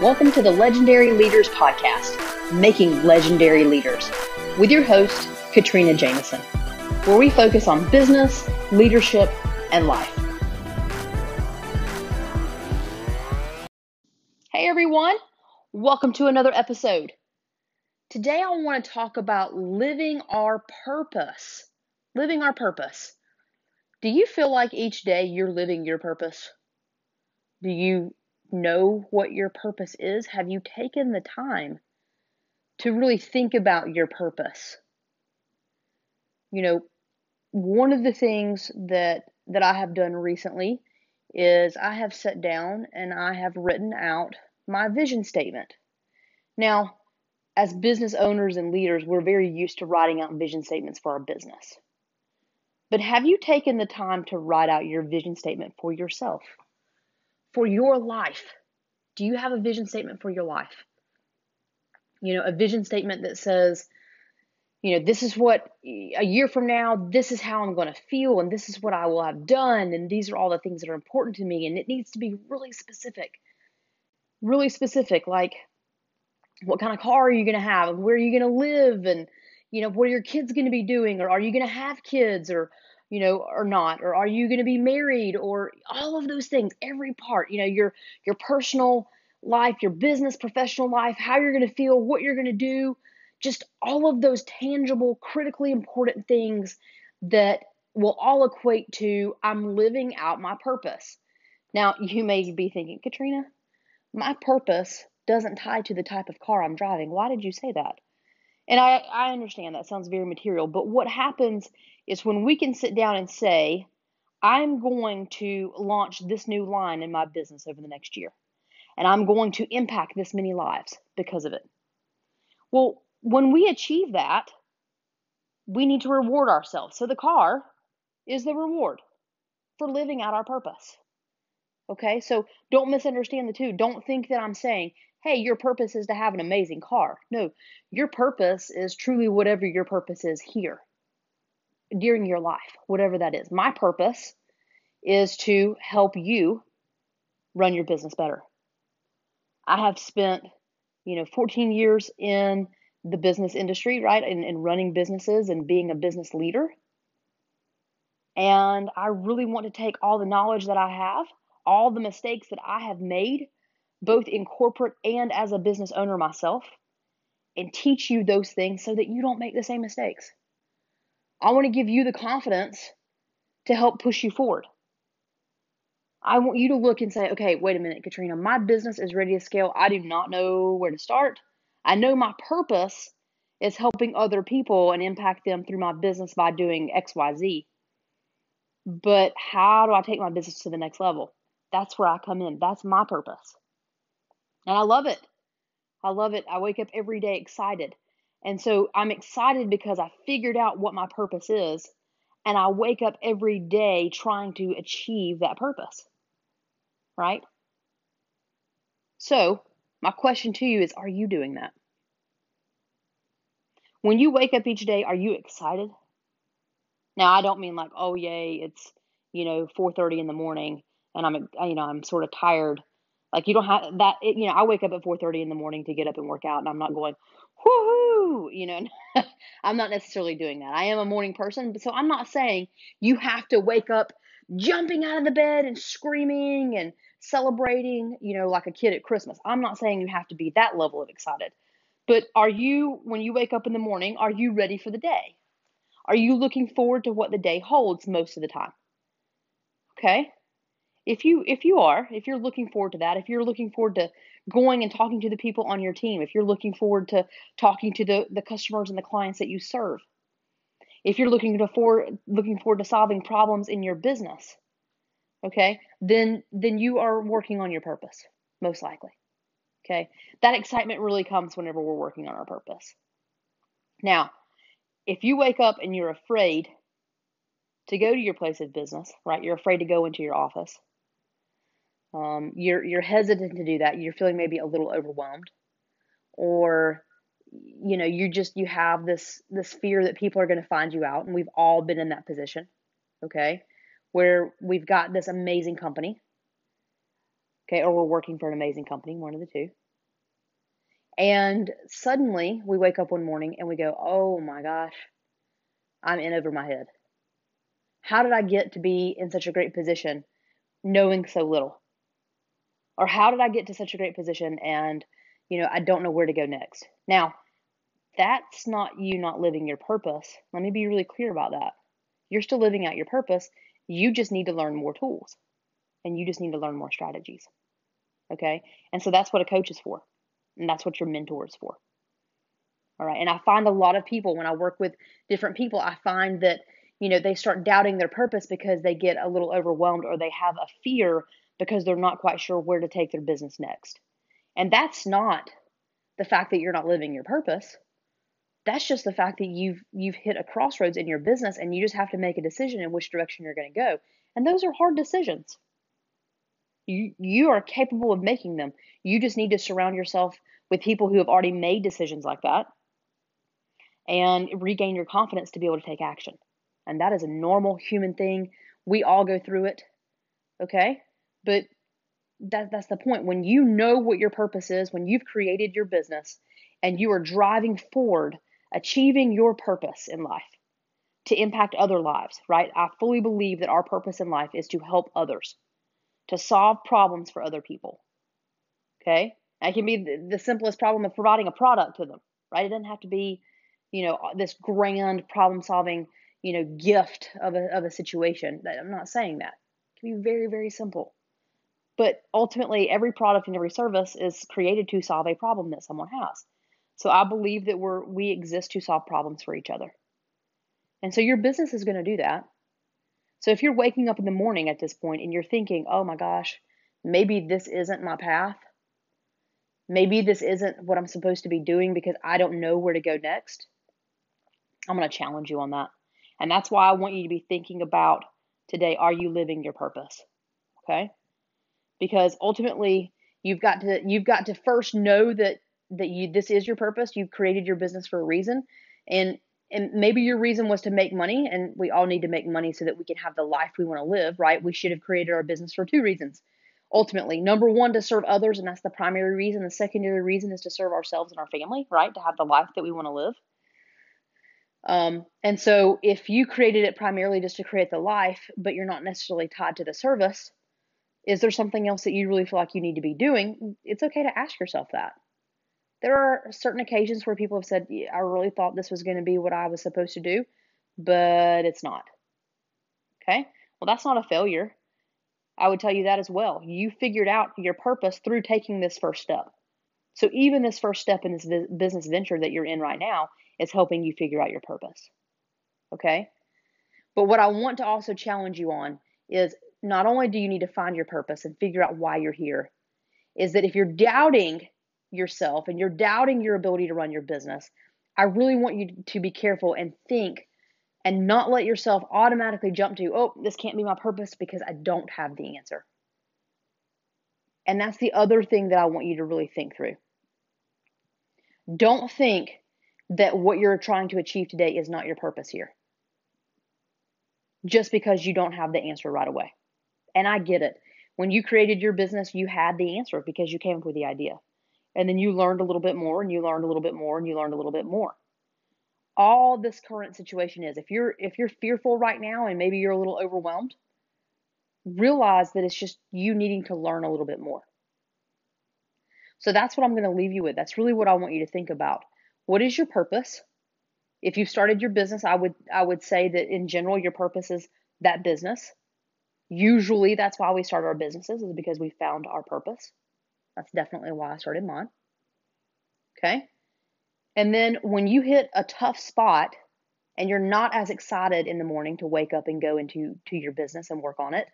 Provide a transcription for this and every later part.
Welcome to the Legendary Leaders Podcast, Making Legendary Leaders, with your host, Katrina Jameson, where we focus on business, leadership, and life. Hey everyone, welcome to another episode. Today I want to talk about living our purpose. Living our purpose. Do you feel like each day you're living your purpose? Do you know what your purpose is? Have you taken the time to really think about your purpose? You know, one of the things that that I have done recently is I have sat down and I have written out my vision statement. Now, as business owners and leaders, we're very used to writing out vision statements for our business. But have you taken the time to write out your vision statement for yourself? For your life. Do you have a vision statement for your life? You know, a vision statement that says, you know, this is what a year from now, this is how I'm going to feel, and this is what I will have done, and these are all the things that are important to me. And it needs to be really specific. Really specific, like what kind of car are you going to have, and where are you going to live, and, you know, what are your kids going to be doing, or are you going to have kids, or you know or not or are you going to be married or all of those things every part you know your your personal life your business professional life how you're going to feel what you're going to do just all of those tangible critically important things that will all equate to i'm living out my purpose. Now you may be thinking katrina my purpose doesn't tie to the type of car i'm driving. Why did you say that? And I, I understand that sounds very material, but what happens is when we can sit down and say, I'm going to launch this new line in my business over the next year, and I'm going to impact this many lives because of it. Well, when we achieve that, we need to reward ourselves. So the car is the reward for living out our purpose. Okay, so don't misunderstand the two. Don't think that I'm saying, hey, your purpose is to have an amazing car. No, your purpose is truly whatever your purpose is here during your life, whatever that is. My purpose is to help you run your business better. I have spent, you know, 14 years in the business industry, right? And, running businesses and being a business leader. And I really want to take all the knowledge that I have, all the mistakes that I have made, both in corporate and as a business owner myself, and teach you those things so that you don't make the same mistakes. I want to give you the confidence to help push you forward. I want you to look and say, okay, wait a minute, Katrina, my business is ready to scale. I do not know where to start. I know my purpose is helping other people and impact them through my business by doing XYZ. But how do I take my business to the next level? That's where I come in. That's my purpose. And I love it. I love it. I wake up every day excited. And so I'm excited because I figured out what my purpose is. And I wake up every day trying to achieve that purpose. Right? So, my question to you is Are you doing that? When you wake up each day, are you excited? Now, I don't mean like, oh, yay, it's, you know, 4.30 in the morning and I'm, you know, I'm sort of tired like you don't have that. It, you know, I wake up at four thirty in the morning to get up and work out, and I'm not going, whoo, you know. I'm not necessarily doing that. I am a morning person, but so I'm not saying you have to wake up jumping out of the bed and screaming and celebrating, you know, like a kid at Christmas. I'm not saying you have to be that level of excited. But are you, when you wake up in the morning, are you ready for the day? Are you looking forward to what the day holds most of the time? Okay if you if you are if you're looking forward to that if you're looking forward to going and talking to the people on your team if you're looking forward to talking to the the customers and the clients that you serve if you're looking to for looking forward to solving problems in your business okay then then you are working on your purpose most likely okay? That excitement really comes whenever we're working on our purpose. Now if you wake up and you're afraid to go to your place of business right you're afraid to go into your office um, you're you're hesitant to do that you're feeling maybe a little overwhelmed or you know you just you have this this fear that people are going to find you out and we've all been in that position okay where we've got this amazing company Okay, or we're working for an amazing company, one of the two. And suddenly we wake up one morning and we go, oh my gosh, I'm in over my head. How did I get to be in such a great position knowing so little? Or how did I get to such a great position and, you know, I don't know where to go next? Now, that's not you not living your purpose. Let me be really clear about that. You're still living out your purpose. You just need to learn more tools and you just need to learn more strategies. Okay? And so that's what a coach is for. And that's what your mentor is for. All right. And I find a lot of people when I work with different people, I find that, you know, they start doubting their purpose because they get a little overwhelmed or they have a fear because they're not quite sure where to take their business next. And that's not the fact that you're not living your purpose. That's just the fact that you've you've hit a crossroads in your business and you just have to make a decision in which direction you're going to go. And those are hard decisions. You you are capable of making them. You just need to surround yourself with people who have already made decisions like that and regain your confidence to be able to take action. And that is a normal human thing. We all go through it. Okay? But that, that's the point. When you know what your purpose is, when you've created your business and you are driving forward, achieving your purpose in life to impact other lives, right? I fully believe that our purpose in life is to help others, to solve problems for other people. Okay? It can be the, simplest problem of providing a product to them, right? It doesn't have to be, you know, this grand problem solving, you know, gift of a, of a situation. I'm not saying that. It can be very, very simple. But ultimately, every product and every service is created to solve a problem that someone has. So I believe that we're we exist to solve problems for each other. And so your business is going to do that. So if you're waking up in the morning at this point and you're thinking, "Oh my gosh, maybe this isn't my path. Maybe this isn't what I'm supposed to be doing because I don't know where to go next." I'm going to challenge you on that. And that's why I want you to be thinking about today, are you living your purpose? Okay? Because ultimately you've got to you've got to first know that that you this is your purpose. You've created your business for a reason. And and maybe your reason was to make money and we all need to make money so that we can have the life we want to live right? We should have created our business for two reasons. Ultimately number one to serve others and that's the primary reason. The secondary reason is to serve ourselves and our family right? To have the life that we want to live. Um, and so if you created it primarily just to create the life but you're not necessarily tied to the service is there something else that you really feel like you need to be doing? It's okay to ask yourself that. There are certain occasions where people have said, I really thought this was going to be what I was supposed to do, but it's not. Okay? Well, that's not a failure. I would tell you that as well. You figured out your purpose through taking this first step. So, even this first step in this business venture that you're in right now is helping you figure out your purpose. Okay? But what I want to also challenge you on is not only do you need to find your purpose and figure out why you're here, is that if you're doubting yourself and you're doubting your ability to run your business, I really want you to be careful and think and not let yourself automatically jump to, oh, this can't be my purpose because I don't have the answer. And that's the other thing that I want you to really think through. Don't think that what you're trying to achieve today is not your purpose here just because you don't have the answer right away. And I get it. When you created your business, you had the answer because you came up with the idea. And then you learned a little bit more and you learned a little bit more and you learned a little bit more. All this current situation is if you're if you're fearful right now and maybe you're a little overwhelmed, realize that it's just you needing to learn a little bit more. So that's what I'm going to leave you with. That's really what I want you to think about. What is your purpose? If you've started your business, I would I would say that in general your purpose is that business. Usually that's why we start our businesses is because we found our purpose. That's definitely why I started mine. Okay? And then when you hit a tough spot and you're not as excited in the morning to wake up and go into to your business and work on it,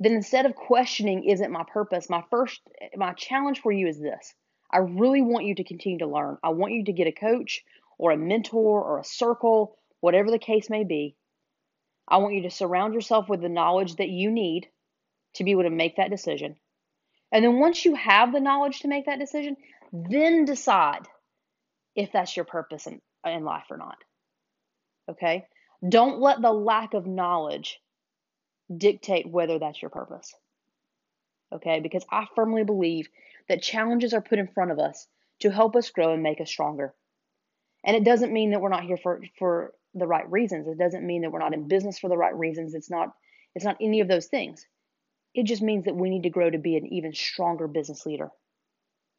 then instead of questioning isn't my purpose, my first my challenge for you is this. I really want you to continue to learn. I want you to get a coach or a mentor or a circle, whatever the case may be, I want you to surround yourself with the knowledge that you need to be able to make that decision. And then once you have the knowledge to make that decision, then decide if that's your purpose in, in life or not. Okay? Don't let the lack of knowledge dictate whether that's your purpose. Okay? Because I firmly believe that challenges are put in front of us to help us grow and make us stronger. And it doesn't mean that we're not here for for the right reasons. It doesn't mean that we're not in business for the right reasons. It's not it's not any of those things. It just means that we need to grow to be an even stronger business leader.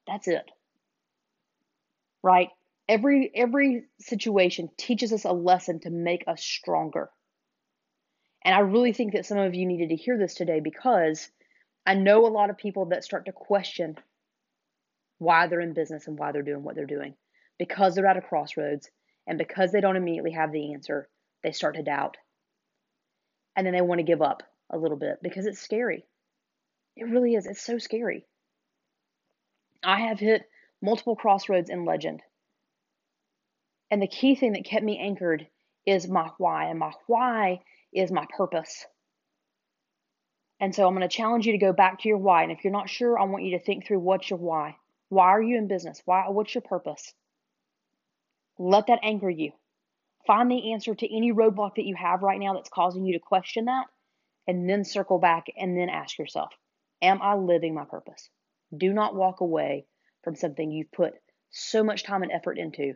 That's it. Right? Every every situation teaches us a lesson to make us stronger. And I really think that some of you needed to hear this today because I know a lot of people that start to question why they're in business and why they're doing what they're doing. Because they're at a crossroads and because they don't immediately have the answer, they start to doubt. And then they want to give up a little bit because it's scary. It really is. It's so scary. I have hit multiple crossroads in legend. And the key thing that kept me anchored is my why. And my why is my purpose. And so I'm going to challenge you to go back to your why. And if you're not sure, I want you to think through what's your why. Why are you in business? Why what's your purpose? Let that anchor you. Find the answer to any roadblock that you have right now that's causing you to question that and then circle back and then ask yourself, am I living my purpose? Do not walk away from something you've put so much time and effort into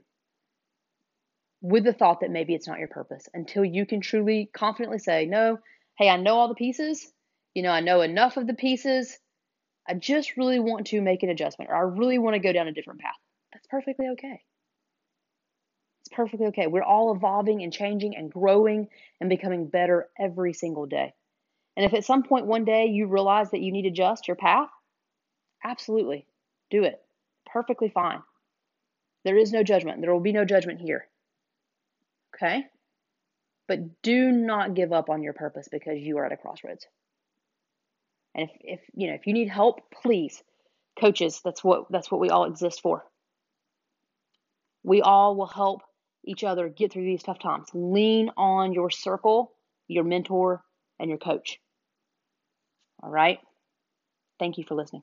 with the thought that maybe it's not your purpose until you can truly confidently say, no, hey, I know all the pieces. You know, I know enough of the pieces. I just really want to make an adjustment or I really want to go down a different path. That's perfectly okay. Perfectly okay. We're all evolving and changing and growing and becoming better every single day. And if at some point one day you realize that you need to adjust your path, absolutely do it. Perfectly fine. There is no judgment. There will be no judgment here. Okay? But do not give up on your purpose because you are at a crossroads. And if, if you know if you need help, please, coaches, that's what that's what we all exist for. We all will help each other get through these tough times. Lean on your circle, your mentor, and your coach. All right? Thank you for listening.